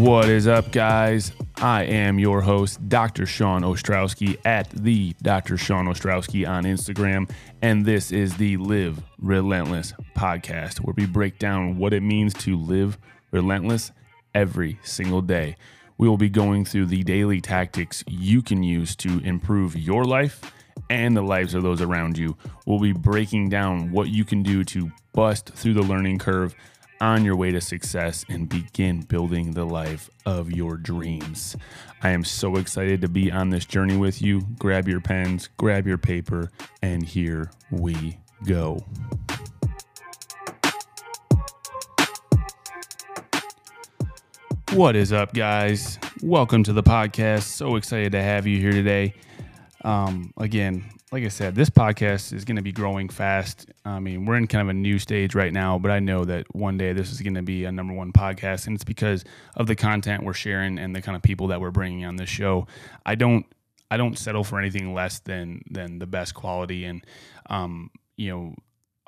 What is up, guys? I am your host, Dr. Sean Ostrowski at the Dr. Sean Ostrowski on Instagram, and this is the Live Relentless podcast, where we break down what it means to live relentless every single day. We will be going through the daily tactics you can use to improve your life and the lives of those around you. We'll be breaking down what you can do to bust through the learning curve on your way to success and begin building the life of your dreams. I am so excited to be on this journey with you. Grab your pens, grab your paper, and here we go. What is up, guys? Welcome to the podcast. So excited to have you here today. Um, again, like I said, this podcast is going to be growing fast. I mean, we're in kind of a new stage right now, but I know that one day this is going to be a number one podcast, and it's because of the content we're sharing and the kind of people that we're bringing on this show. I don't, I don't settle for anything less than than the best quality, and um, you know,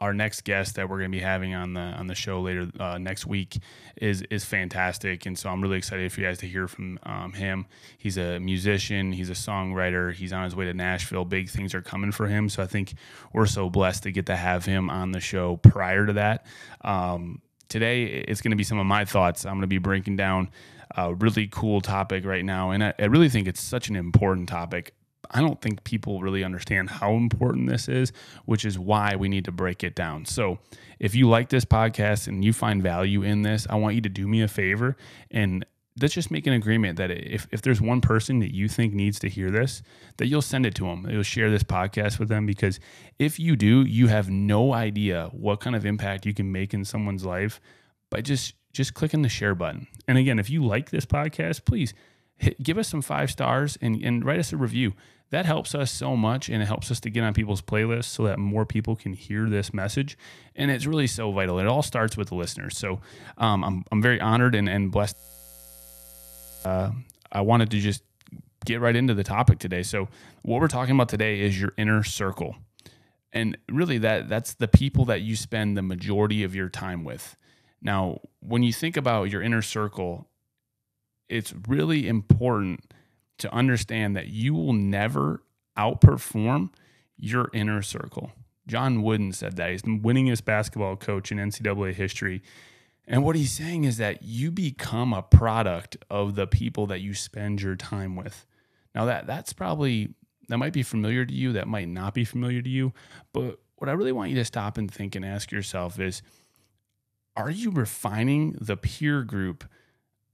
our next guest that we're going to be having on the on the show later uh, next week is is fantastic, and so I'm really excited for you guys to hear from um, him. He's a musician, he's a songwriter, he's on his way to Nashville. Big things are coming for him, so I think we're so blessed to get to have him on the show. Prior to that, um, today it's going to be some of my thoughts. I'm going to be breaking down a really cool topic right now, and I, I really think it's such an important topic. I don't think people really understand how important this is, which is why we need to break it down. So, if you like this podcast and you find value in this, I want you to do me a favor and let's just make an agreement that if, if there's one person that you think needs to hear this, that you'll send it to them. You'll share this podcast with them because if you do, you have no idea what kind of impact you can make in someone's life by just just clicking the share button. And again, if you like this podcast, please hit, give us some five stars and, and write us a review. That helps us so much and it helps us to get on people's playlists so that more people can hear this message. And it's really so vital. It all starts with the listeners. So um, I'm, I'm very honored and, and blessed. Uh, I wanted to just get right into the topic today. So what we're talking about today is your inner circle. And really that that's the people that you spend the majority of your time with. Now, when you think about your inner circle, it's really important to understand that you will never outperform your inner circle. John Wooden said that. He's the winningest basketball coach in NCAA history. And what he's saying is that you become a product of the people that you spend your time with. Now that that's probably that might be familiar to you, that might not be familiar to you, but what I really want you to stop and think and ask yourself is are you refining the peer group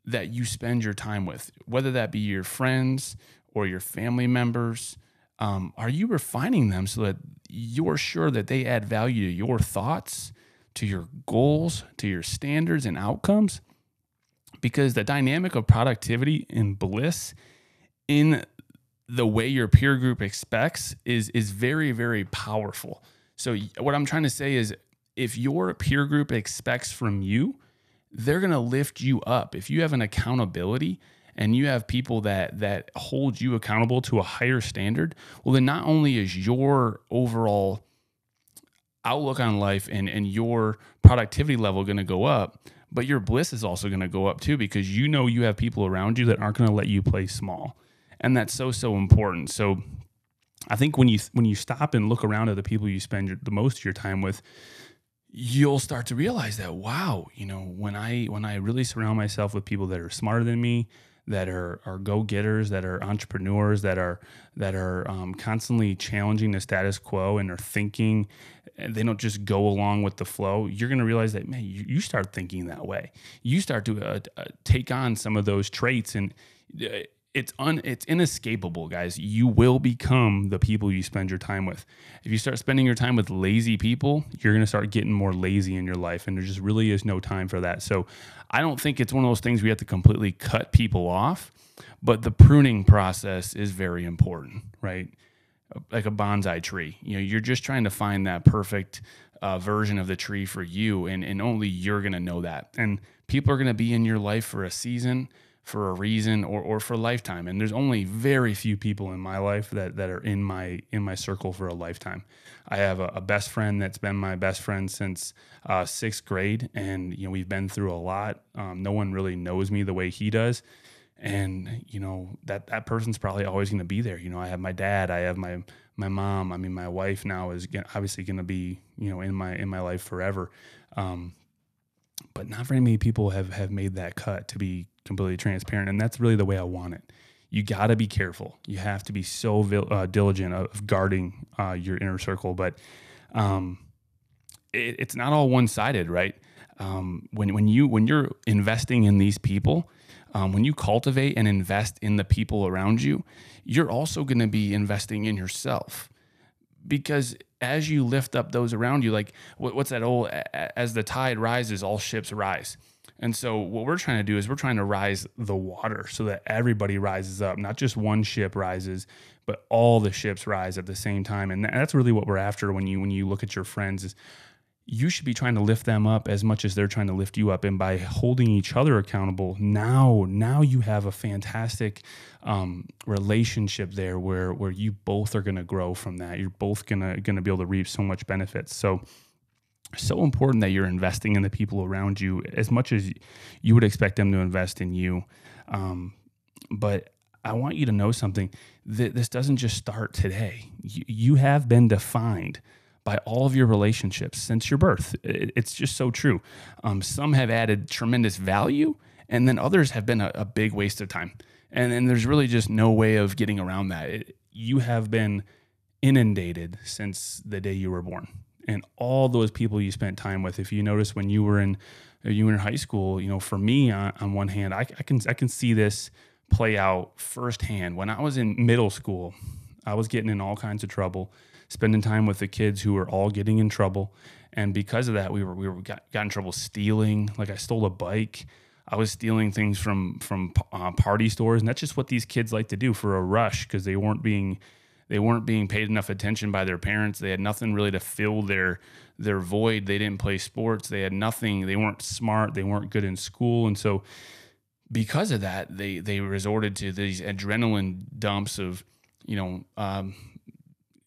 that you spend your time with, whether that be your friends or your family members. Um, are you refining them so that you're sure that they add value to your thoughts, to your goals, to your standards and outcomes? Because the dynamic of productivity and bliss in the way your peer group expects is is very very powerful. So what I'm trying to say is if your peer group expects from you they're going to lift you up. If you have an accountability and you have people that that hold you accountable to a higher standard, well then not only is your overall outlook on life and and your productivity level going to go up, but your bliss is also going to go up too because you know you have people around you that aren't going to let you play small. And that's so so important. So I think when you when you stop and look around at the people you spend your, the most of your time with, you'll start to realize that wow you know when i when i really surround myself with people that are smarter than me that are are go-getters that are entrepreneurs that are that are um, constantly challenging the status quo and are thinking they don't just go along with the flow you're going to realize that man you, you, start thinking that way. You start to uh, uh, take on some of those traits and uh, it's un it's inescapable guys. You will become the people you spend your time with. If you start spending your time with lazy people you're going to start getting more lazy in your life and there just really is no time for that. So i don't think it's one of those things we have to completely cut people off but the pruning process is very important right? Like a bonsai tree. You know you're just trying to find that perfect uh, version of the tree for you and, and only you're going to know that. And people are going to be in your life for a season for a reason or, or for a lifetime. And there's only very few people in my life that, that are in my in my circle for a lifetime. I have a, a best friend that's been my best friend since uh, sixth grade, and you know we've been through a lot. Um, no one really knows me the way he does, and you know that that person's probably always going to be there. You know, I have my dad, I have my my mom. I mean, my wife now is obviously going to be you know in my in my life forever. Um, but not very many people have have made that cut to be completely transparent, and that's really the way I want it. You got to be careful. You have to be so uh, diligent of guarding uh, your inner circle, but um, it, it's not all one sided, right? Um, when when you when you're investing in these people, um, when you cultivate and invest in the people around you, you're also going to be investing in yourself because as you lift up those around you, like what's that old, as the tide rises, all ships rise. And so what we're trying to do is we're trying to rise the water so that everybody rises up, not just one ship rises, but all the ships rise at the same time. And that's really what we're after when you when you look at your friends is you should be trying to lift them up as much as they're trying to lift you up. And by holding each other accountable now now you have a fantastic um, relationship there where where you both are going to grow from that. You're both going to be able to reap so much benefits. So so important that you're investing in the people around you as much as you would expect them to invest in you um, but I want you to know something that this doesn't just start today. You, have been defined by all of your relationships since your birth. It's just so true. Um, some have added tremendous value, and then others have been a, a big waste of time. And then there's really just no way of getting around that. It, you have been inundated since the day you were born, and all those people you spent time with. If you notice when you were in you were in high school, you know, for me on, on one hand, I, I can I can see this play out firsthand. When I was in middle school, I was getting in all kinds of trouble spending time with the kids who were all getting in trouble. And because of that, we were we were got, got in trouble stealing. Like I stole a bike. I was stealing things from from uh, party stores, and that's just what these kids like to do for a rush because they weren't being they weren't being paid enough attention by their parents. They had nothing really to fill their their void. They didn't play sports. They had nothing. They weren't smart. They weren't good in school, and so because of that, they they resorted to these adrenaline dumps of you know um,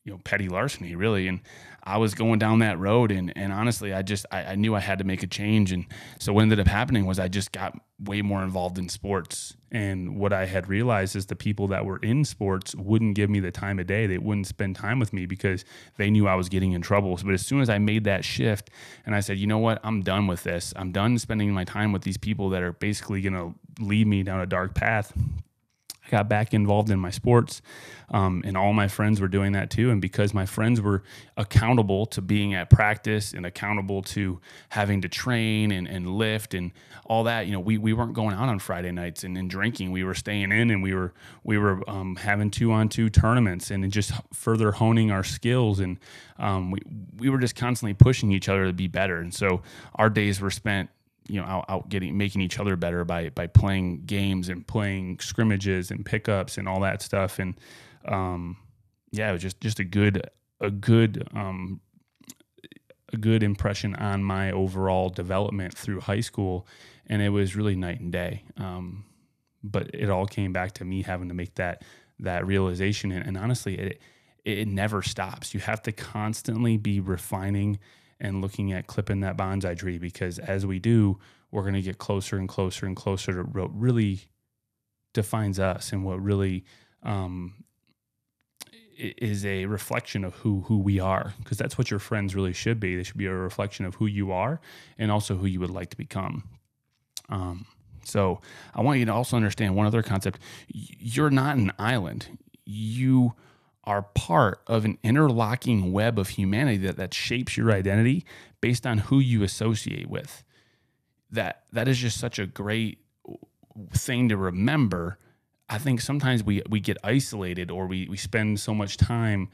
you know petty larceny really. And i was going down that road and and honestly i just I, I, knew i had to make a change. And so what ended up happening was i just got way more involved in sports. And what i had realized is the people that were in sports wouldn't give me the time of day. They wouldn't spend time with me because they knew i was getting in trouble. But as soon as i made that shift and i said you know what? I'm done with this. I'm done spending my time with these people that are basically going to lead me down a dark path got back involved in my sports. Um, and all my friends were doing that too. And because my friends were accountable to being at practice and accountable to having to train and, and lift and all that, you know, we, we weren't going out on Friday nights and, and drinking. We were staying in and we were we were um, having two on two tournaments and just further honing our skills. And um, we we were just constantly pushing each other to be better. And so our days were spent you know out, out getting making each other better by by playing games and playing scrimmages and pickups and all that stuff. And um, yeah it was just just a good a good um, a good impression on my overall development through high school. And it was really night and day. Um, but it all came back to me having to make that that realization. And, and honestly it it never stops. You have to constantly be refining and looking at clipping that bonsai tree because as we do, we're going to get closer and closer and closer to what really defines us and what really um, is a reflection of who who we are because that's what your friends really should be. They should be a reflection of who you are and also who you would like to become. Um, so i want you to also understand one other concept. You're not an island. You are part of an interlocking web of humanity that, that shapes your identity based on who you associate with. That that is just such a great thing to remember. I think sometimes we we get isolated or we we spend so much time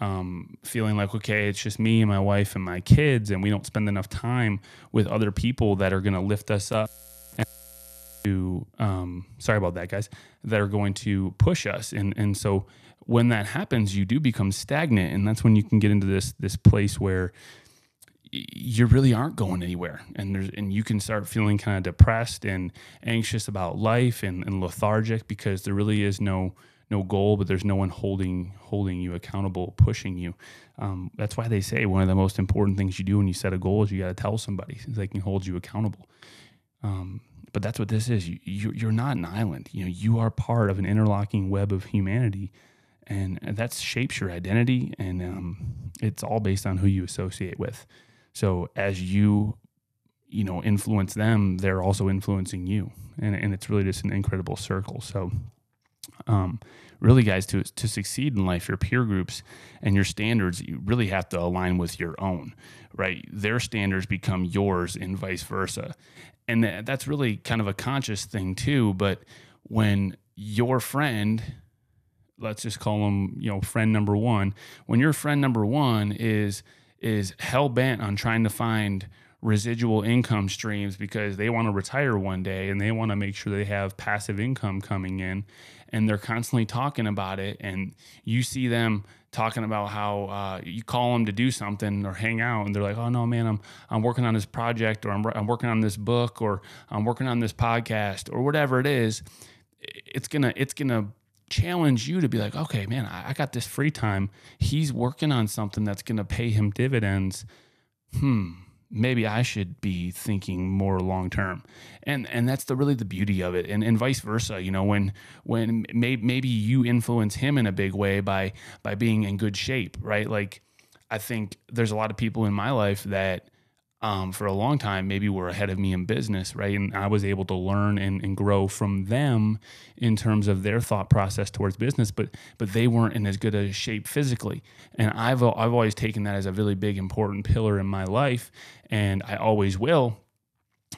um, feeling like okay, it's just me and my wife and my kids, and we don't spend enough time with other people that are going to lift us up. To um, sorry about that, guys. That are going to push us, and and so when that happens, you do become stagnant, and that's when you can get into this this place where you really aren't going anywhere. And there's and you can start feeling kind of depressed and anxious about life and, and lethargic because there really is no no goal but there's no one holding holding you accountable pushing you. Um, that's why they say one of the most important things you do when you set a goal is you got to tell somebody so they can hold you accountable. Um, but that's what this is. You, you you're not an island. You know you are part of an interlocking web of humanity and that shapes your identity and um, it's all based on who you associate with so as you, you know, influence them, they're also influencing you, and and it's really just an incredible circle. So, um, really, guys, to to succeed in life, your peer groups and your standards, you really have to align with your own, right? Their standards become yours, and vice versa, and that's really kind of a conscious thing too. But when your friend let's just call them you know friend number one. When your friend number one is is hell bent on trying to find residual income streams because they want to retire one day and they want to make sure they have passive income coming in and they're constantly talking about it and you see them talking about how uh, you call them to do something or hang out and they're like oh no man i'm i'm working on this project or i'm, I'm working on this book or i'm working on this podcast or whatever it is it's gonna it's gonna challenge you to be like, okay, man, I, I got this free time. He's working on something that's going to pay him dividends. Hmm, maybe I should be thinking more long term. And and that's the really the beauty of it. And and vice versa, you know, when when may, maybe you influence him in a big way by by being in good shape, right? Like I think there's a lot of people in my life that um, for a long time maybe were ahead of me in business, right? And I was able to learn and, and grow from them in terms of their thought process towards business, but but they weren't in as good a shape physically. And I've I've always taken that as a really big important pillar in my life, and I always will.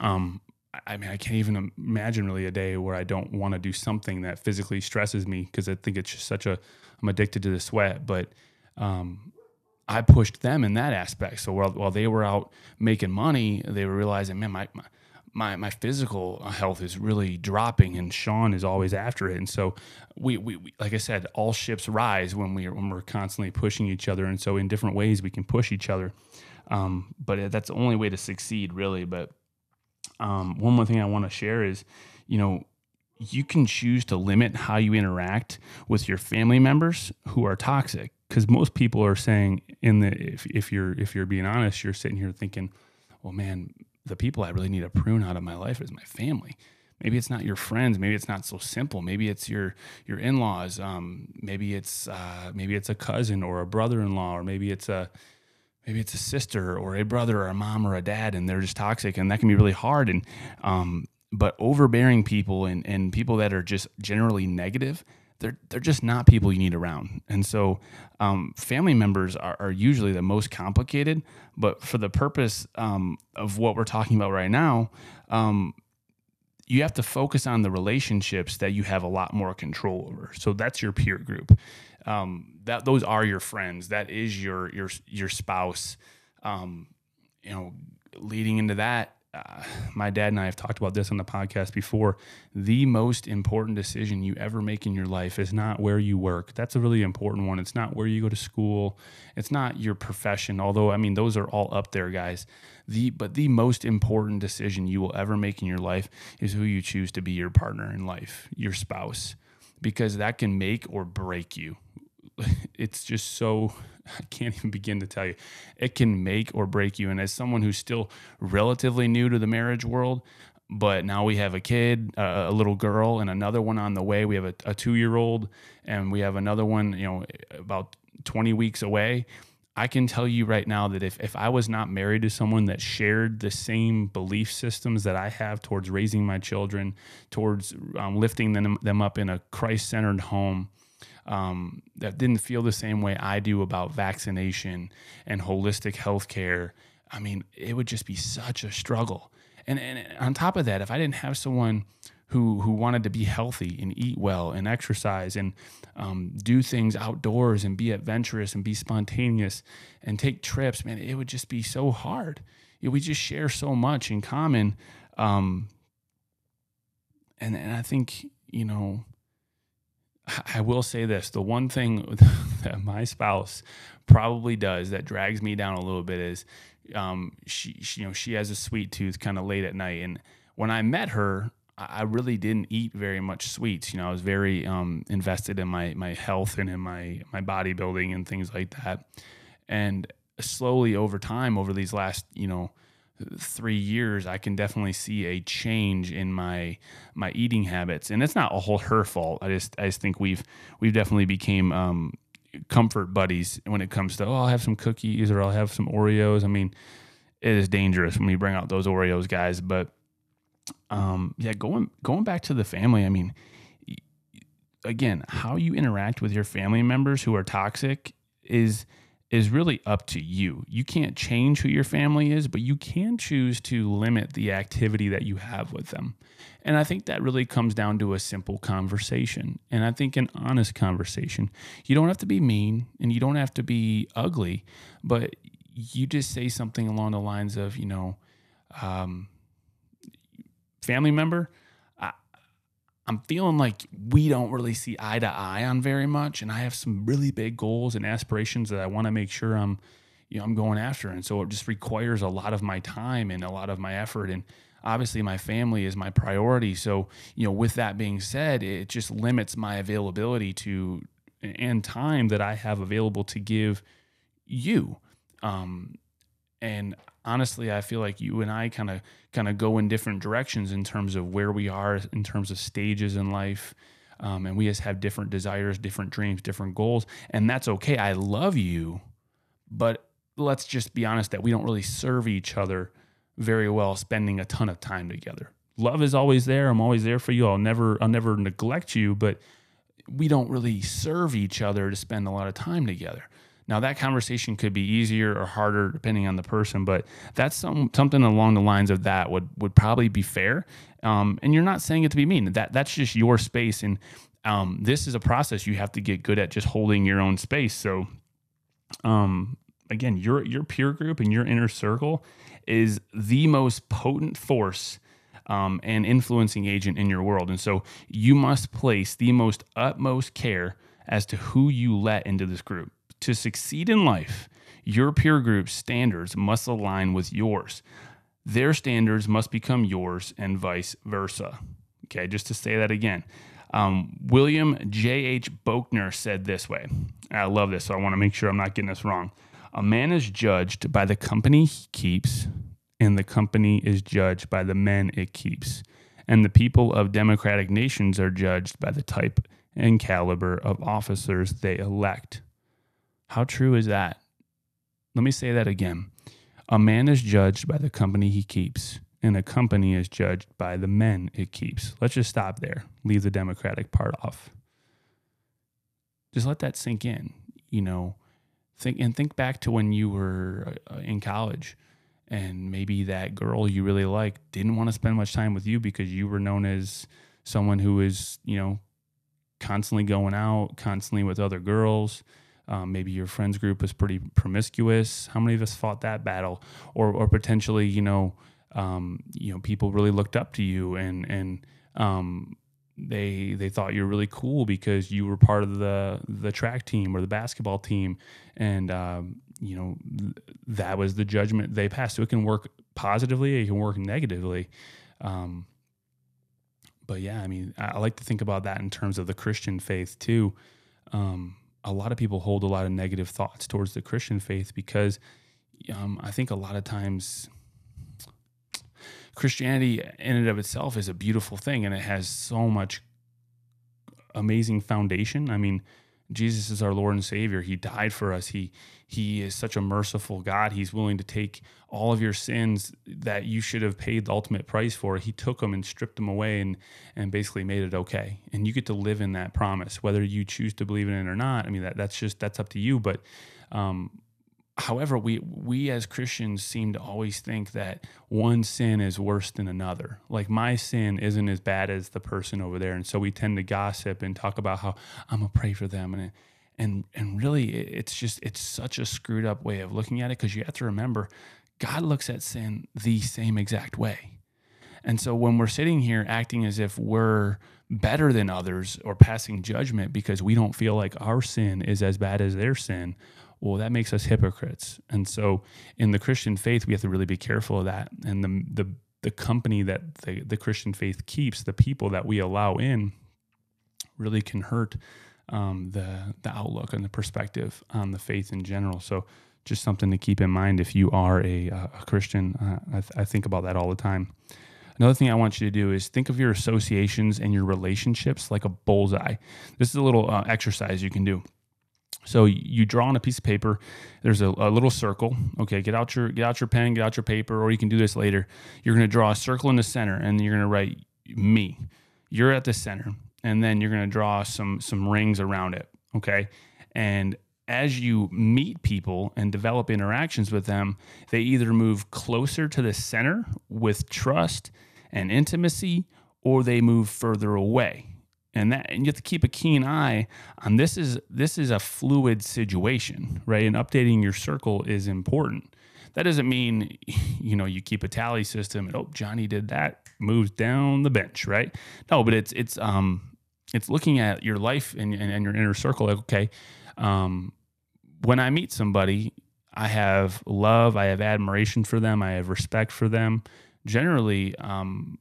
Um, I mean, I can't even imagine really a day where I don't want to do something that physically stresses me because I think it's just such a I'm addicted to the sweat, but um, I pushed them in that aspect. So while, while they were out making money, they were realizing, man, my, my, my, physical health is really dropping and Sean is always after it. And so we, we, we, like I said, all ships rise when we when we're constantly pushing each other. And so in different ways we can push each other. Um, but that's the only way to succeed really. But um, one more thing I want to share is, you know, you can choose to limit how you interact with your family members who are toxic because most people are saying in the if, if you're if you're being honest you're sitting here thinking well man the people i really need to prune out of my life is my family. Maybe it's not your friends. Maybe it's not so simple. Maybe it's your your in-laws. Um, maybe it's uh, maybe it's a cousin or a brother-in-law or maybe it's a maybe it's a sister or a brother or a mom or a dad and they're just toxic and that can be really hard. And um, but overbearing people and, and people that are just generally negative they're they're just not people you need around. And so, um, family members are, are, usually the most complicated. But for the purpose um, of what we're talking about right now, um, you have to focus on the relationships that you have a lot more control over. So that's your peer group. Um, that those are your friends. That is your your your spouse. Um, you know, leading into that uh, my dad and I have talked about this on the podcast before. The most important decision you ever make in your life is not where you work. That's a really important one. It's not where you go to school. It's not your profession. Although I mean those are all up there, guys. The but the most important decision you will ever make in your life is who you choose to be your partner in life, your spouse, because that can make or break you. It's just so I can't even begin to tell you. It can make or break you. And as someone who's still relatively new to the marriage world, but now we have a kid, a little girl, and another one on the way. We have a, a two year old, and we have another one, you know, about 20 weeks away. I can tell you right now that if, if I was not married to someone that shared the same belief systems that I have towards raising my children, towards um, lifting them, them up in a Christ centered home, um, that didn't feel the same way I do about vaccination and holistic healthcare, I mean, it would just be such a struggle. And, and on top of that, if I didn't have someone who who wanted to be healthy and eat well and exercise and um, do things outdoors and be adventurous and be spontaneous and take trips, man, it would just be so hard. We just share so much in common, um, and and I think you know I will say this the one thing that my spouse probably does that drags me down a little bit is um, she, she, you know, she has a sweet tooth kind of late at night. And when I met her, I really didn't eat very much sweets. You know, I was very um, invested in my my health and in my my bodybuilding and things like that. And slowly over time, over these last you know three years, I can definitely see a change in my my eating habits. And it's not a whole her fault. I just I just think we've we've definitely became um, comfort buddies when it comes to oh I'll have some cookies or I'll have some Oreos. I mean, it is dangerous when we bring out those Oreos, guys, but um, yeah, going going back to the family. I mean, again, how you interact with your family members who are toxic is is really up to you. You can't change who your family is, but you can choose to limit the activity that you have with them. And I think that really comes down to a simple conversation. And I think an honest conversation. You don't have to be mean and you don't have to be ugly, but you just say something along the lines of, you know, um, family member, I'm feeling like we don't really see eye to eye on very much, and I have some really big goals and aspirations that I want to make sure I'm, you know, I'm going after, and so it just requires a lot of my time and a lot of my effort and obviously my family is my priority. So you know with that being said it just limits my availability to and time that i have available to give you. Um, and honestly i feel like you and i kind of kind of go in different directions in terms of where we are in terms of stages in life. Um, and we just have different desires different dreams different goals and that's okay. I love you but let's just be honest that we don't really serve each other very well spending a ton of time together. Love is always there. I'm always there for you. I'll never i'll never neglect you but we don't really serve each other to spend a lot of time together now that conversation could be easier or harder depending on the person, but that's some, something along the lines of that would would probably be fair. Um, and you're not saying it to be mean. That that's just your space, and um, this is a process you have to get good at just holding your own space. So, um, again, your your peer group and your inner circle is the most potent force um, and influencing agent in your world. And so you must place the most utmost care as to who you let into this group. To succeed in life, your peer group's standards must align with yours. Their standards must become yours and vice versa. Okay, just to say that again. Um, William J.H. Boetcker said this way. I love this, so I want to make sure I'm not getting this wrong. A man is judged by the company he keeps, and the company is judged by the men it keeps. And the people of democratic nations are judged by the type and caliber of officers they elect. How true is that? Let me say that again. A man is judged by the company he keeps, and a company is judged by the men it keeps. Let's just stop there. Leave the democratic part off. Just let that sink in. You know, think and think back to when you were uh, in college and maybe that girl you really liked didn't want to spend much time with you because you were known as someone who is, you know, constantly going out, constantly with other girls um, maybe your friends group was pretty promiscuous. How many of us fought that battle? Or, or potentially, you know, um, you know, people really looked up to you and and um, they they thought you were really cool because you were part of the the track team or the basketball team, and um, you know th- that was the judgment they passed. So it can work positively, it can work negatively. Um, but yeah, I mean, I, I, like to think about that in terms of the Christian faith too. Um, a lot of people hold a lot of negative thoughts towards the Christian faith because um, I think a lot of times Christianity in and of itself is a beautiful thing and it has so much amazing foundation. I mean, Jesus is our Lord and Savior. He died for us. He he is such a merciful God. He's willing to take all of your sins that you should have paid the ultimate price for. He took them and stripped them away and and basically made it okay. And you get to live in that promise, whether you choose to believe in it or not. I mean that that's just that's up to you. But um, however, we we as Christians seem to always think that one sin is worse than another. Like my sin isn't as bad as the person over there, and so we tend to gossip and talk about how I'm gonna pray for them, and and and really, it's just it's such a screwed up way of looking at it because you have to remember, God looks at sin the same exact way. And so when we're sitting here acting as if we're better than others or passing judgment because we don't feel like our sin is as bad as their sin, well, that makes us hypocrites. And so in the Christian faith, we have to really be careful of that. And the, the, the company that the, the Christian faith keeps, the people that we allow in, really can hurt um, the, the outlook and the perspective on the faith in general. So just something to keep in mind if you are a, a Christian. Uh, I, th- I think about that all the time. Another thing I want you to do is think of your associations and your relationships like a bullseye. This is a little uh, exercise you can do. So you draw on a piece of paper. There's a, a, little circle. Okay, get out your get out your pen, get out your paper, or you can do this later. You're going to draw a circle in the center, and you're going to write me. You're at the center, and then you're going to draw some some rings around it. Okay, and as you meet people and develop interactions with them, they either move closer to the center with trust and intimacy, or they move further away. And that and you have to keep a keen eye on this is this is a fluid situation right? And updating your circle is important. That doesn't mean you know you keep a tally system and oh johnny did that moves down the bench right? No but it's it's um it's looking at your life and, and, and your inner circle like okay um when i meet somebody i have love i have admiration for them i have respect for them generally um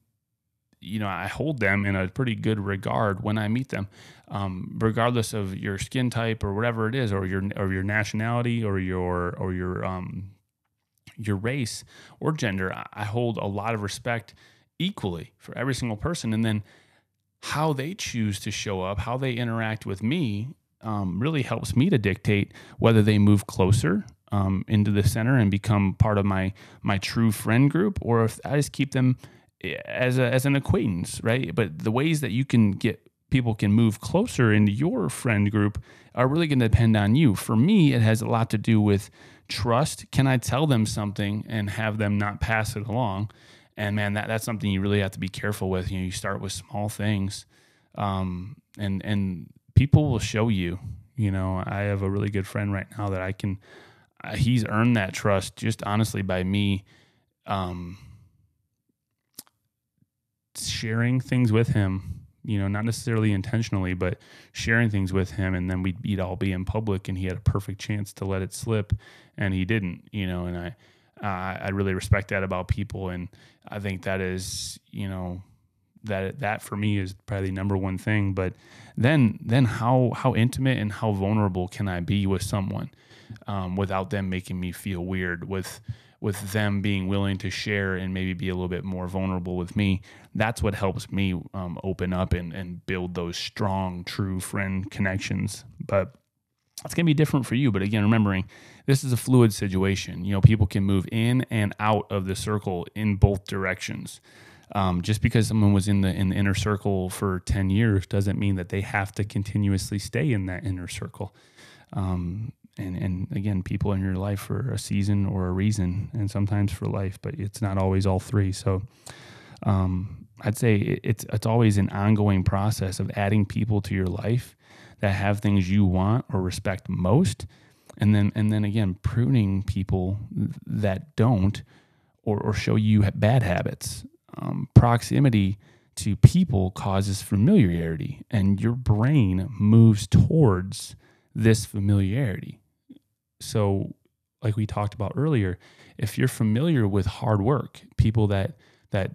you know, I hold them in a pretty good regard when I meet them, um, regardless of your skin type or whatever it is, or your or your nationality or your or your um, your race or gender. I hold a lot of respect equally for every single person, and then how they choose to show up, how they interact with me, um, really helps me to dictate whether they move closer um, into the center and become part of my my true friend group, or if I just keep them as a, as an acquaintance, right? But the ways that you can get people can move closer into your friend group are really going to depend on you. For me, it has a lot to do with trust. Can I tell them something and have them not pass it along? And man, that, that's something you really have to be careful with. You know, you start with small things, um, and and people will show you. You know, I have a really good friend right now that I can. Uh, he's earned that trust just honestly by me. Um, sharing things with him, you know, not necessarily intentionally, but sharing things with him. And then we'd, we'd all be in public and he had a perfect chance to let it slip and he didn't, you know, and I, uh, I really respect that about people. And I think that is, you know, that that for me is probably the number one thing. But then then how how intimate and how vulnerable can I be with someone um, without them making me feel weird with with them being willing to share and maybe be a little bit more vulnerable with me, that's what helps me um, open up and, and build those strong, true friend connections. But it's going to be different for you. But again, remembering this is a fluid situation. You know, people can move in and out of the circle in both directions. Um, just because someone was in the in the inner circle for 10 years doesn't mean that they have to continuously stay in that inner circle. Um, and and again people in your life for a season or a reason and sometimes for life but it's not always all three so um, i'd say it's it's always an ongoing process of adding people to your life that have things you want or respect most and then and then again pruning people that don't or, or show you bad habits. Um, proximity to people causes familiarity and your brain moves towards this familiarity. So like we talked about earlier, if you're familiar with hard work, people that that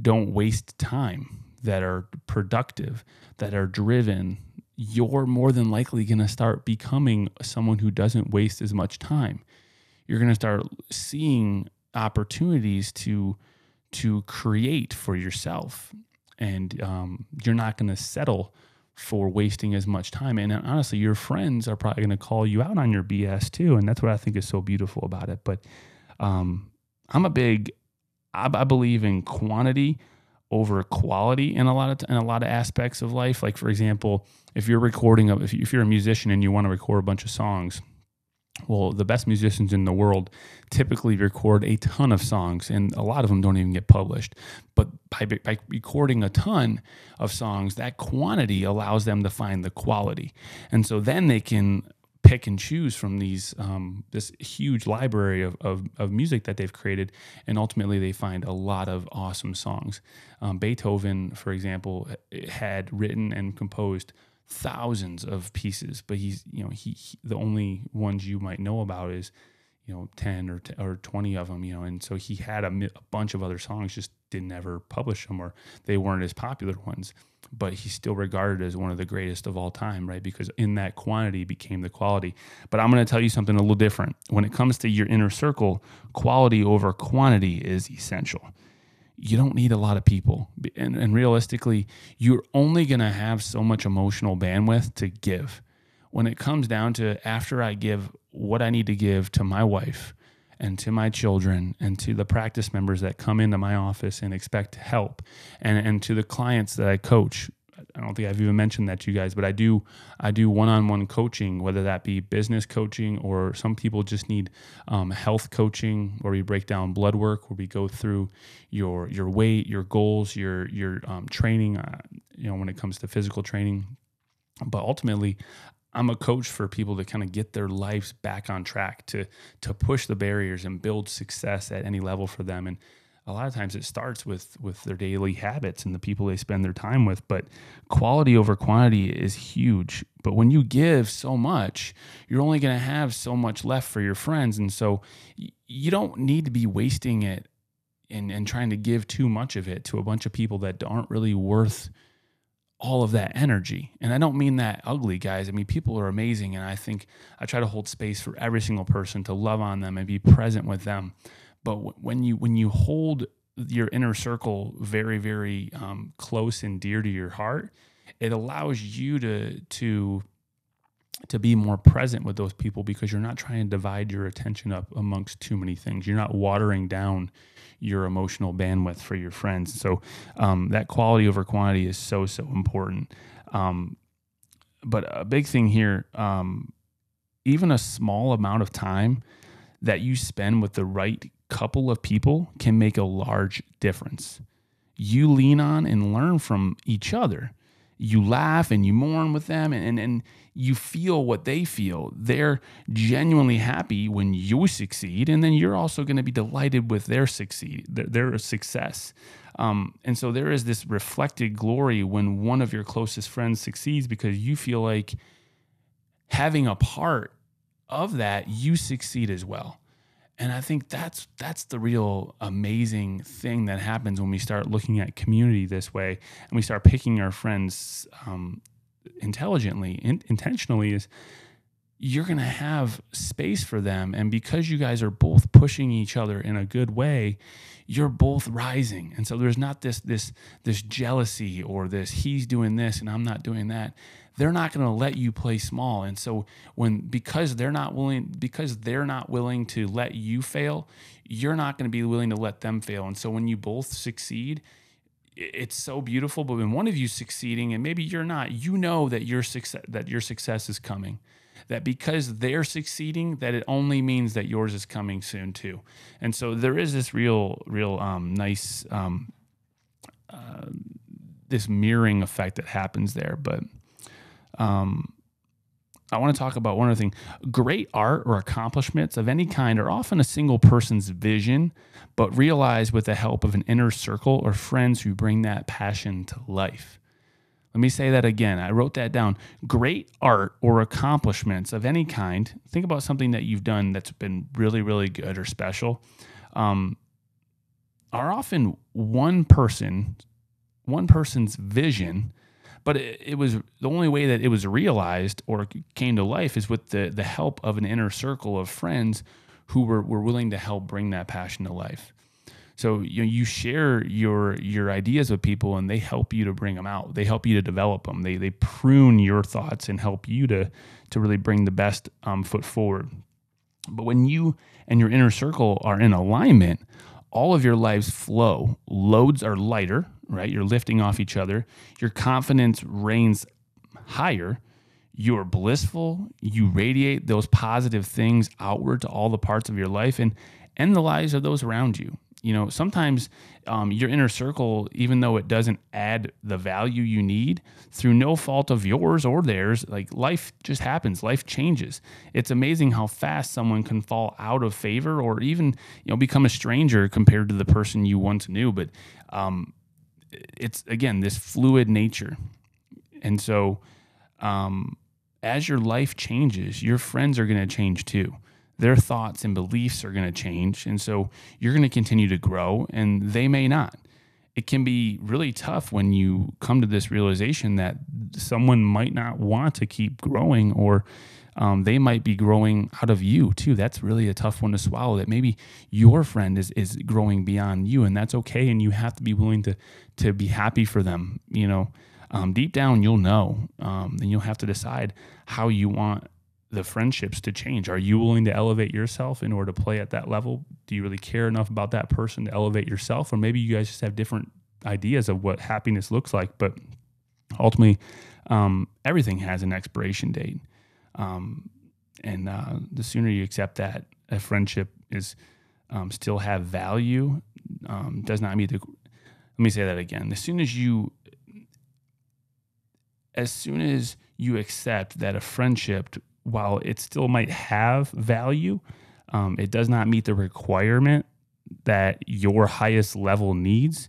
don't waste time, that are productive, that are driven, you're more than likely going to start becoming someone who doesn't waste as much time. You're going to start seeing opportunities to to create for yourself, and um, you're not going to settle for wasting as much time. And honestly, your friends are probably going to call you out on your BS too. And that's what I think is so beautiful about it. But um, I'm a big, I, I, believe in quantity over quality in a lot of in a lot of aspects of life. Like for example, if you're recording, a, if, you, if you're a musician and you want to record a bunch of songs, well, the best musicians in the world typically record a ton of songs, and a lot of them don't even get published. But by, by recording a ton of songs, that quantity allows them to find the quality. And so then they can pick and choose from these um, this huge library of, of, of, music that they've created, and ultimately they find a lot of awesome songs. Um, Beethoven, for example, had written and composed thousands of pieces, but he's you know he, he the only ones you might know about is you know 10 or 10 or 20 of them you know and so he had a, a, bunch of other songs just didn't ever publish them or they weren't as popular ones but he's still regarded as one of the greatest of all time right because in that quantity became the quality but i'm going to tell you something a little different when it comes to your inner circle quality over quantity is essential you don't need a lot of people. And, and realistically, you're only going to have so much emotional bandwidth to give. When it comes down to after I give what I need to give to my wife and to my children and to the practice members that come into my office and expect help and, and to the clients that I coach. I don't think I've even mentioned that to you guys, but I do I do one-on-one coaching, whether that be business coaching or some people just need um, health coaching, where we break down blood work, where we go through your your weight, your goals, your your um, training. Uh, you know, when it comes to physical training, but ultimately, I'm a coach for people to kind of get their lives back on track, to to push the barriers and build success at any level for them. And a lot of times it starts with with their daily habits and the people they spend their time with. But quality over quantity is huge. But when you give so much, you're only going to have so much left for your friends, and so you don't need to be wasting it and and trying to give too much of it to a bunch of people that aren't really worth all of that energy. And I don't mean that ugly, guys. I mean, people are amazing. And I think I try to hold space for every single person to love on them and be present with them. But when you, when you hold your inner circle very, very um, close and dear to your heart, it allows you to, to, to be more present with those people because you're not trying to divide your attention up amongst too many things. You're not watering down your emotional bandwidth for your friends. So um, that quality over quantity is so so important. Um, but a big thing here, um, even a small amount of time that you spend with the right couple of people can make a large difference. You lean on and learn from each other you laugh and you mourn with them and, and, and you feel what they feel. They're genuinely happy when you succeed, and then you're also going to be delighted with their succeed, their, their success. Um, and so there is this reflected glory when one of your closest friends succeeds because you feel like having a part of that, you succeed as well. And I think that's that's the real amazing thing that happens when we start looking at community this way and we start picking our friends um, intelligently, in, intentionally. Is you're going to have space for them, and because you guys are both pushing each other in a good way, you're both rising. And so there's not this this this jealousy or this he's doing this and I'm not doing that they're not going to let you play small. And so when because they're not willing because they're not willing to let you fail, you're not going to be willing to let them fail. And so when you both succeed, it's so beautiful. But when one of you succeeding and maybe you're not, you know that your success that your success is coming. That because they're succeeding, that it only means that yours is coming soon too. And so there is this real, real um, nice um, uh, this mirroring effect that happens there. But um, I want to talk about one other thing. Great art or accomplishments of any kind are often a single person's vision, but realized with the help of an inner circle or friends who bring that passion to life. Let me say that again. I wrote that down. Great art or accomplishments of any kind. Think about something that you've done that's been really, really good or special. Um, are often one person, one person's vision but it, it, was the only way that it was realized or came to life is with the the help of an inner circle of friends who were, were willing to help bring that passion to life. So you know, you share your your ideas with people, and they help you to bring them out. They help you to develop them. They they prune your thoughts and help you to to really bring the best um, foot forward. But when you and your inner circle are in alignment, all of your lives flow. Loads are lighter, right? You're lifting off each other. Your confidence reigns higher. You're blissful. You radiate those positive things outward to all the parts of your life and and the lives of those around you you know sometimes um, your inner circle even though it doesn't add the value you need through no fault of yours or theirs like life just happens life changes it's amazing how fast someone can fall out of favor or even you know become a stranger compared to the person you once knew but um, it's again this fluid nature and so um, as your life changes, your friends are going to change too. Their thoughts and beliefs are going to change. And so you're going to continue to grow, and they may not. It can be really tough when you come to this realization that someone might not want to keep growing or um, they might be growing out of you too. That's really a tough one to swallow. That maybe your friend is is growing beyond you, and that's okay. And you have to be willing to to be happy for them. You know, um, deep down you'll know. Um, then you'll have to decide how you want the friendships to change. Are you willing to elevate yourself in order to play at that level? Do you really care enough about that person to elevate yourself, or maybe you guys just have different ideas of what happiness looks like? But ultimately, um, everything has an expiration date. Um, and uh, the sooner you accept that a friendship is um, still have value, um, does not mean the. Let me say that again. As soon as you, as soon as you accept that a friendship, while it still might have value, um, it does not meet the requirement that your highest level needs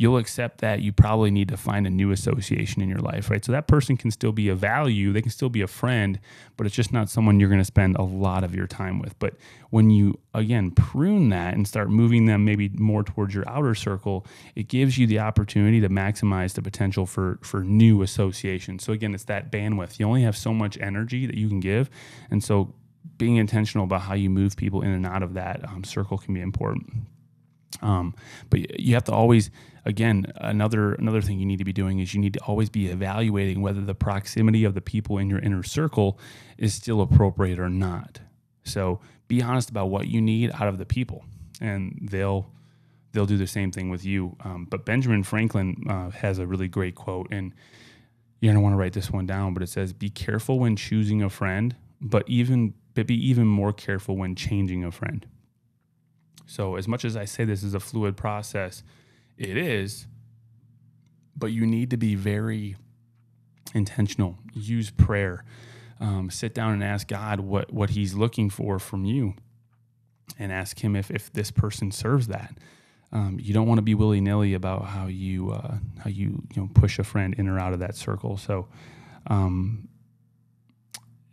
you'll accept that you probably need to find a new association in your life, right? So that person can still be a value, they can still be a friend, but it's just not someone you're going to spend a lot of your time with. But when you, again, prune that and start moving them maybe more towards your outer circle, it gives you the opportunity to maximize the potential for, for new associations. So again, it's that bandwidth. You only have so much energy that you can give. And so being intentional about how you move people in and out of that um, circle can be important. Um, but you have to always, again, another another thing you need to be doing is you need to always be evaluating whether the proximity of the people in your inner circle is still appropriate or not. So be honest about what you need out of the people, and they'll they'll do the same thing with you. Um, but Benjamin Franklin uh, has a really great quote, and you're gonna want to write this one down. But it says, "Be careful when choosing a friend, but even but be even more careful when changing a friend." So, as much as I say this is a fluid process, it is, but you need to be very intentional. Use prayer. Um, sit down and ask God what, what He's looking for from you and ask Him if, if this person serves that. Um, you don't want to be willy nilly about how you uh, how you you know push a friend in or out of that circle. So, um,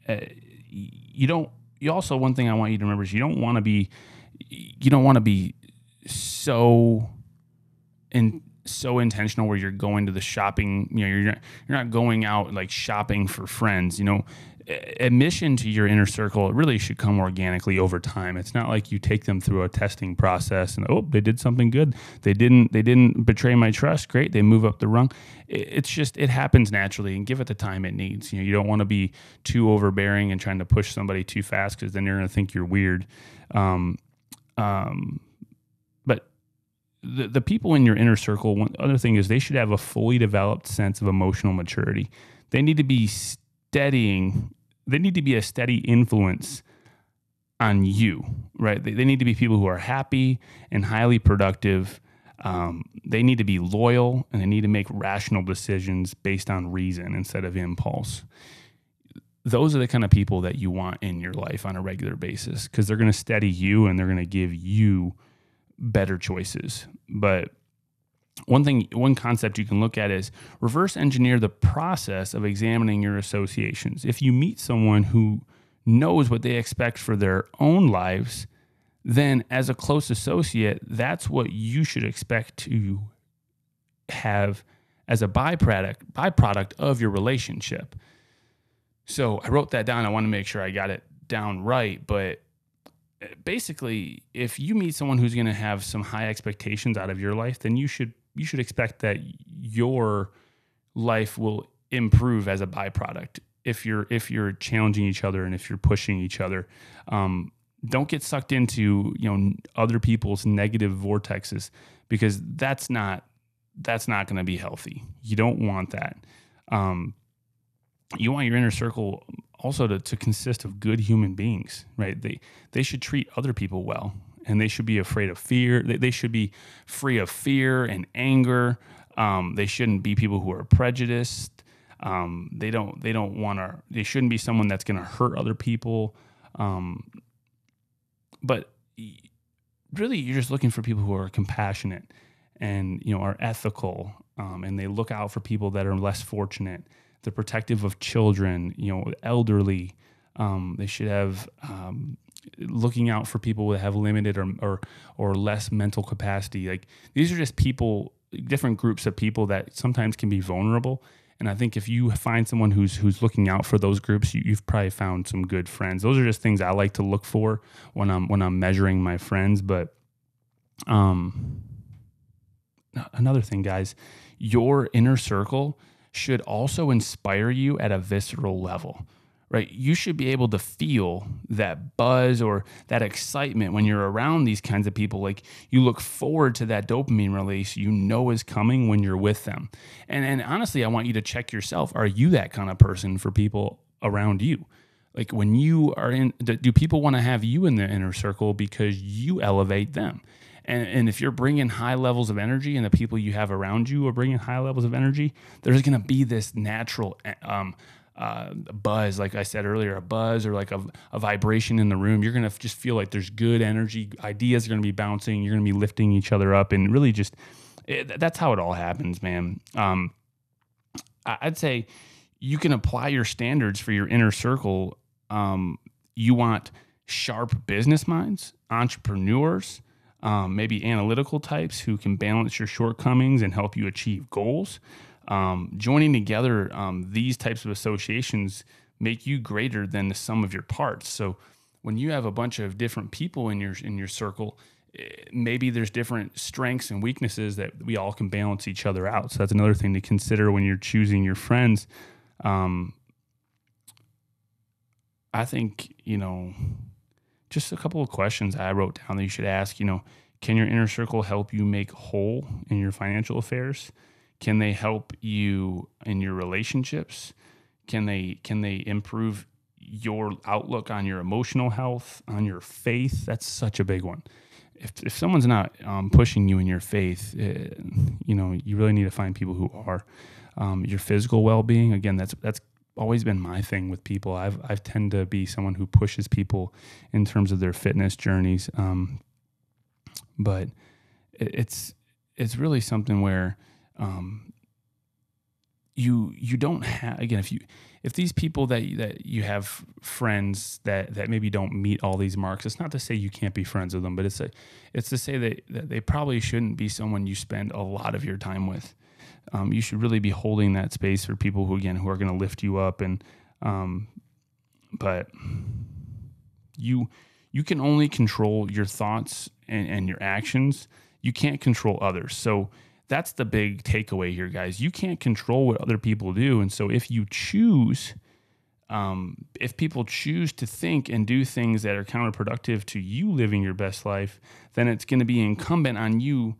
uh, you don't. You also one thing I want you to remember is you don't want to be you don't want to be so in so intentional where you're going to the shopping you know you're not, you're not going out like shopping for friends you know? Admission to your inner circle it really should come organically over time. It's not like you take them through a testing process and oh they did something good. They didn't they didn't betray my trust. Great they move up the rung. It's just it happens naturally and give it the time it needs. You know you don't want to be too overbearing and trying to push somebody too fast because then they're going to think you're weird. Um, um, the, the people in your inner circle, one other thing is they should have a fully developed sense of emotional maturity. They need to be steadying, they need to be a steady influence on you, right? They, they need to be people who are happy and highly productive. Um, they need to be loyal and they need to make rational decisions based on reason instead of impulse those are the kind of people that you want in your life on a regular basis because they're going to steady you and they're going to give you better choices. But one thing, one concept you can look at is reverse engineer the process of examining your associations. If you meet someone who knows what they expect for their own lives, then as a close associate, that's what you should expect to have as a byproduct byproduct of your relationship. So I wrote that down. I want to make sure I got it down right. But basically, if you meet someone who's going to have some high expectations out of your life, then you should you should expect that your life will improve as a byproduct. If you're if you're challenging each other and if you're pushing each other, um, don't get sucked into you know other people's negative vortexes because that's not that's not going to be healthy. You don't want that. Um, you want your inner circle also to, to consist of good human beings, right? They they should treat other people well, and they should be afraid of fear. They, they should be free of fear and anger. Um, they shouldn't be people who are prejudiced. Um, they don't they don't want to. They shouldn't be someone that's going to hurt other people. Um, but really, you're just looking for people who are compassionate and you know are ethical, um, and they look out for people that are less fortunate they're protective of children, you know, elderly. Um, they should have um, looking out for people that have limited or, or or less mental capacity. Like these are just people, different groups of people that sometimes can be vulnerable. And I think if you find someone who's who's looking out for those groups, you, have probably found some good friends. Those are just things I like to look for when I'm when I'm measuring my friends. But um, another thing, guys, your inner circle should also inspire you at a visceral level right? You should be able to feel that buzz or that excitement when you're around these kinds of people. Like you look forward to that dopamine release you know is coming when you're with them. And, and honestly, I want you to check yourself. Are you that kind of person for people around you? Like when you are in, do people want to have you in the inner circle because you elevate them? And, and, if you're bringing high levels of energy and the people you have around you are bringing high levels of energy, there's going to be this natural um, uh, buzz, like I said earlier, a buzz or like a, a vibration in the room. You're gonna just feel like there's good energy. Ideas are gonna be bouncing. You're gonna be lifting each other up, and really just it, that's how it all happens, man. Um, I'd say you can apply your standards for your inner circle. Um, you want sharp business minds, entrepreneurs, um, maybe analytical types who can balance your shortcomings and help you achieve goals um, joining together um, these types of associations make you greater than the sum of your parts. So when you have a bunch of different people in your in your circle, eh, maybe there's different strengths and weaknesses that we all can balance each other out. So that's another thing to consider when you're choosing your friends. Um, I think you know, just a couple of questions I wrote down that you should ask. You know, can your inner circle help you make whole in your financial affairs? Can they help you in your relationships? Can they can they improve your outlook on your emotional health, on your faith? That's such a big one. If, if someone's not um, pushing you in your faith, uh, you know you really need to find people who are. Um, your physical well-being, again, that's that's always been my thing with people. I've I've tend to be someone who pushes people in terms of their fitness journeys. Um, but it, it's it's really something where um, you you don't have again if you if these people that that you have friends that that maybe don't meet all these marks it's not to say you can't be friends with them but it's a it's to say that, that they probably shouldn't be someone you spend a lot of your time with um, you should really be holding that space for people who again who are going to lift you up and um, but you you can only control your thoughts and, and your actions you can't control others so that's the big takeaway here, guys. You can't control what other people do. And so if you choose, um, if people choose to think and do things that are counterproductive to you living your best life, then it's going to be incumbent on you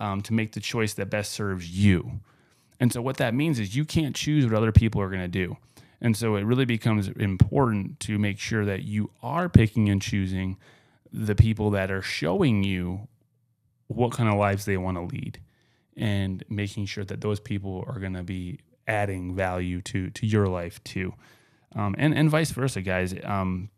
um, to make the choice that best serves you. And so what that means is you can't choose what other people are going to do. And so it really becomes important to make sure that you are picking and choosing the people that are showing you what kind of lives they want to lead and making sure that those people are going to be adding value to to your life too, um, and and vice versa, guys. Um,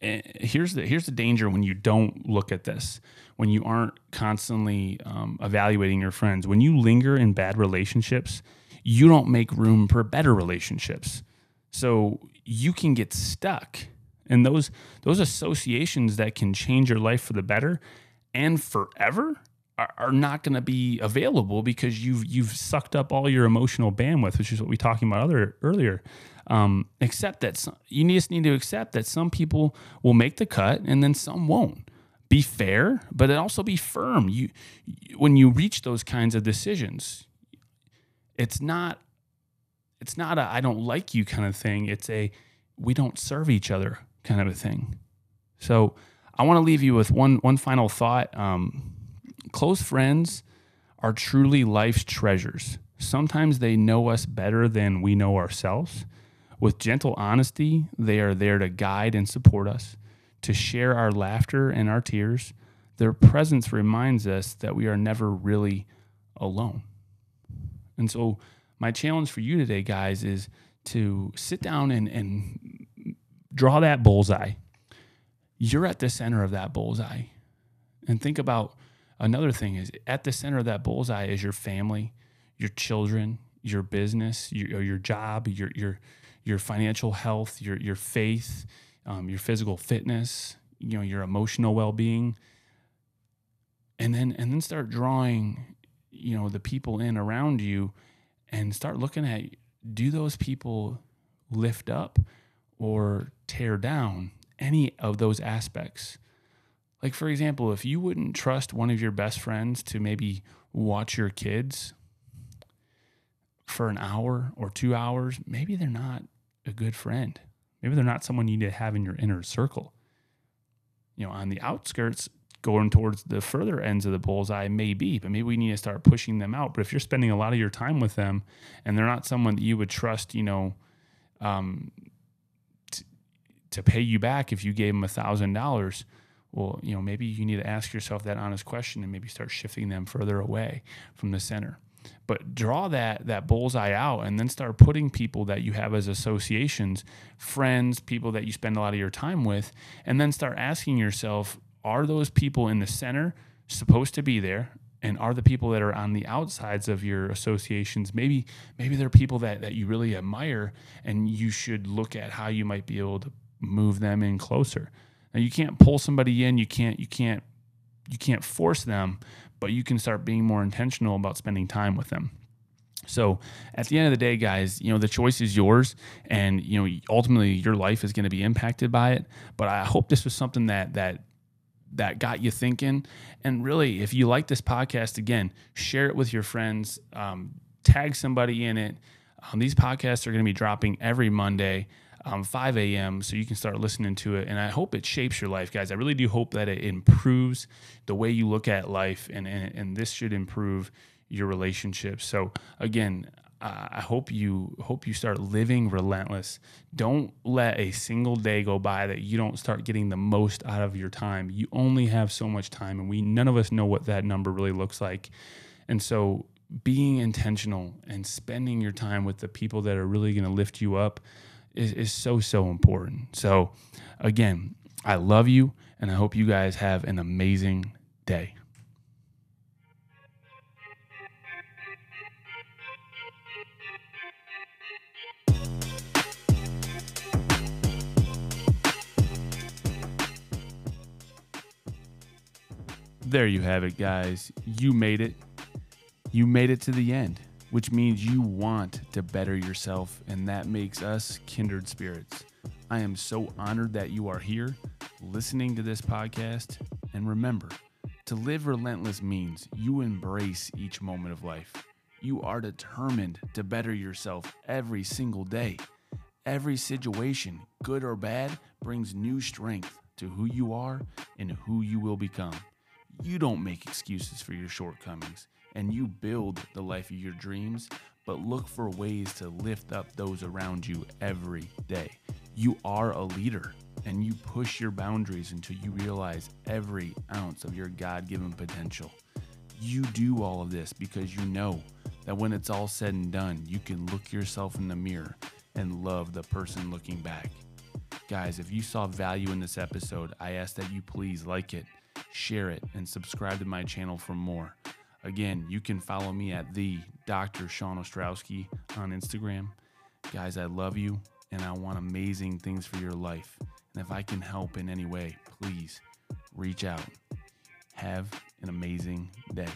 here's the here's the danger when you don't look at this when you aren't constantly um, evaluating your friends. When you linger in bad relationships you don't make room for better relationships. So you can get stuck. And those those associations that can change your life for the better and forever are, are not going to be available because you've you've sucked up all your emotional bandwidth, which is what we talking about other earlier. Um, accept that some, you just need to accept that some people will make the cut and then some won't. Be fair, but also be firm. You when you reach those kinds of decisions, it's not it's not a I don't like you kind of thing. It's a we don't serve each other kind of a thing. So I want to leave you with one one final thought. Um, Close friends are truly life's treasures. Sometimes they know us better than we know ourselves. With gentle honesty, they are there to guide and support us, to share our laughter and our tears. Their presence reminds us that we are never really alone. And so, my challenge for you today, guys, is to sit down and, and draw that bullseye. You're at the center of that bullseye. And think about Another thing is at the center of that bullseye is your family, your children, your business, your, your job, your your your financial health, your your faith, um, your physical fitness, you know, your emotional well being, and then and then start drawing, you know, the people in around you, and start looking at do those people lift up or tear down any of those aspects. Like, for example, if you wouldn't trust one of your best friends to maybe watch your kids for an hour or two hours, maybe they're not a good friend. Maybe they're not someone you need to have in your inner circle. You know, on the outskirts, going towards the further ends of the bullseye, maybe, but maybe we need to start pushing them out. But if you're spending a lot of your time with them and they're not someone that you would trust, you know, um, to pay you back if you gave them a thousand dollars, well, you know, maybe you need to ask yourself that honest question and maybe start shifting them further away from the center. But draw that that bullseye out and then start putting people that you have as associations, friends, people that you spend a lot of your time with, and then start asking yourself, are those people in the center supposed to be there? And are the people that are on the outsides of your associations maybe maybe they're people that, that you really admire and you should look at how you might be able to move them in closer. Now you can't pull somebody in, you can't you can't you can't force them, but you can start being more intentional about spending time with them. So at the end of the day, guys, you know, the choice is yours and you know, ultimately your life is going to be impacted by it. But I hope this was something that that that got you thinking. And really, if you like this podcast, again, share it with your friends, um, tag somebody in it. Um, these podcasts are going to be dropping every Monday um, 5 a.m. so you can start listening to it. And I hope it shapes your life, guys. I really do hope that it improves the way you look at life, and, and, and this should improve your relationships. So, again, I hope you hope you start living relentless. Don't let a single day go by that you don't start getting the most out of your time. You only have so much time, and we none of us know what that number really looks like. And so, being intentional and spending your time with the people that are really going to lift you up is, is so, so important. So, again, I love you and I hope you guys have an amazing day. There you have it, guys. You made it. You made it to the end which means you want to better yourself, and that makes us kindred spirits. I am so honored that you are here listening to this podcast. And remember, to live relentless means you embrace each moment of life. You are determined to better yourself every single day. Every situation, good or bad, brings new strength to who you are and who you will become. You don't make excuses for your shortcomings and you build the life of your dreams, but look for ways to lift up those around you every day. You are a leader and you push your boundaries until you realize every ounce of your God given potential. You do all of this because you know that when it's all said and done, you can look yourself in the mirror and love the person looking back. Guys, if you saw value in this episode, I ask that you please like it, share it, and subscribe to my channel for more. Again, you can follow me at the Dr. Sean Ostrowski on Instagram. Guys, I love you and I want amazing things for your life. And if I can help in any way, please reach out. Have an amazing day.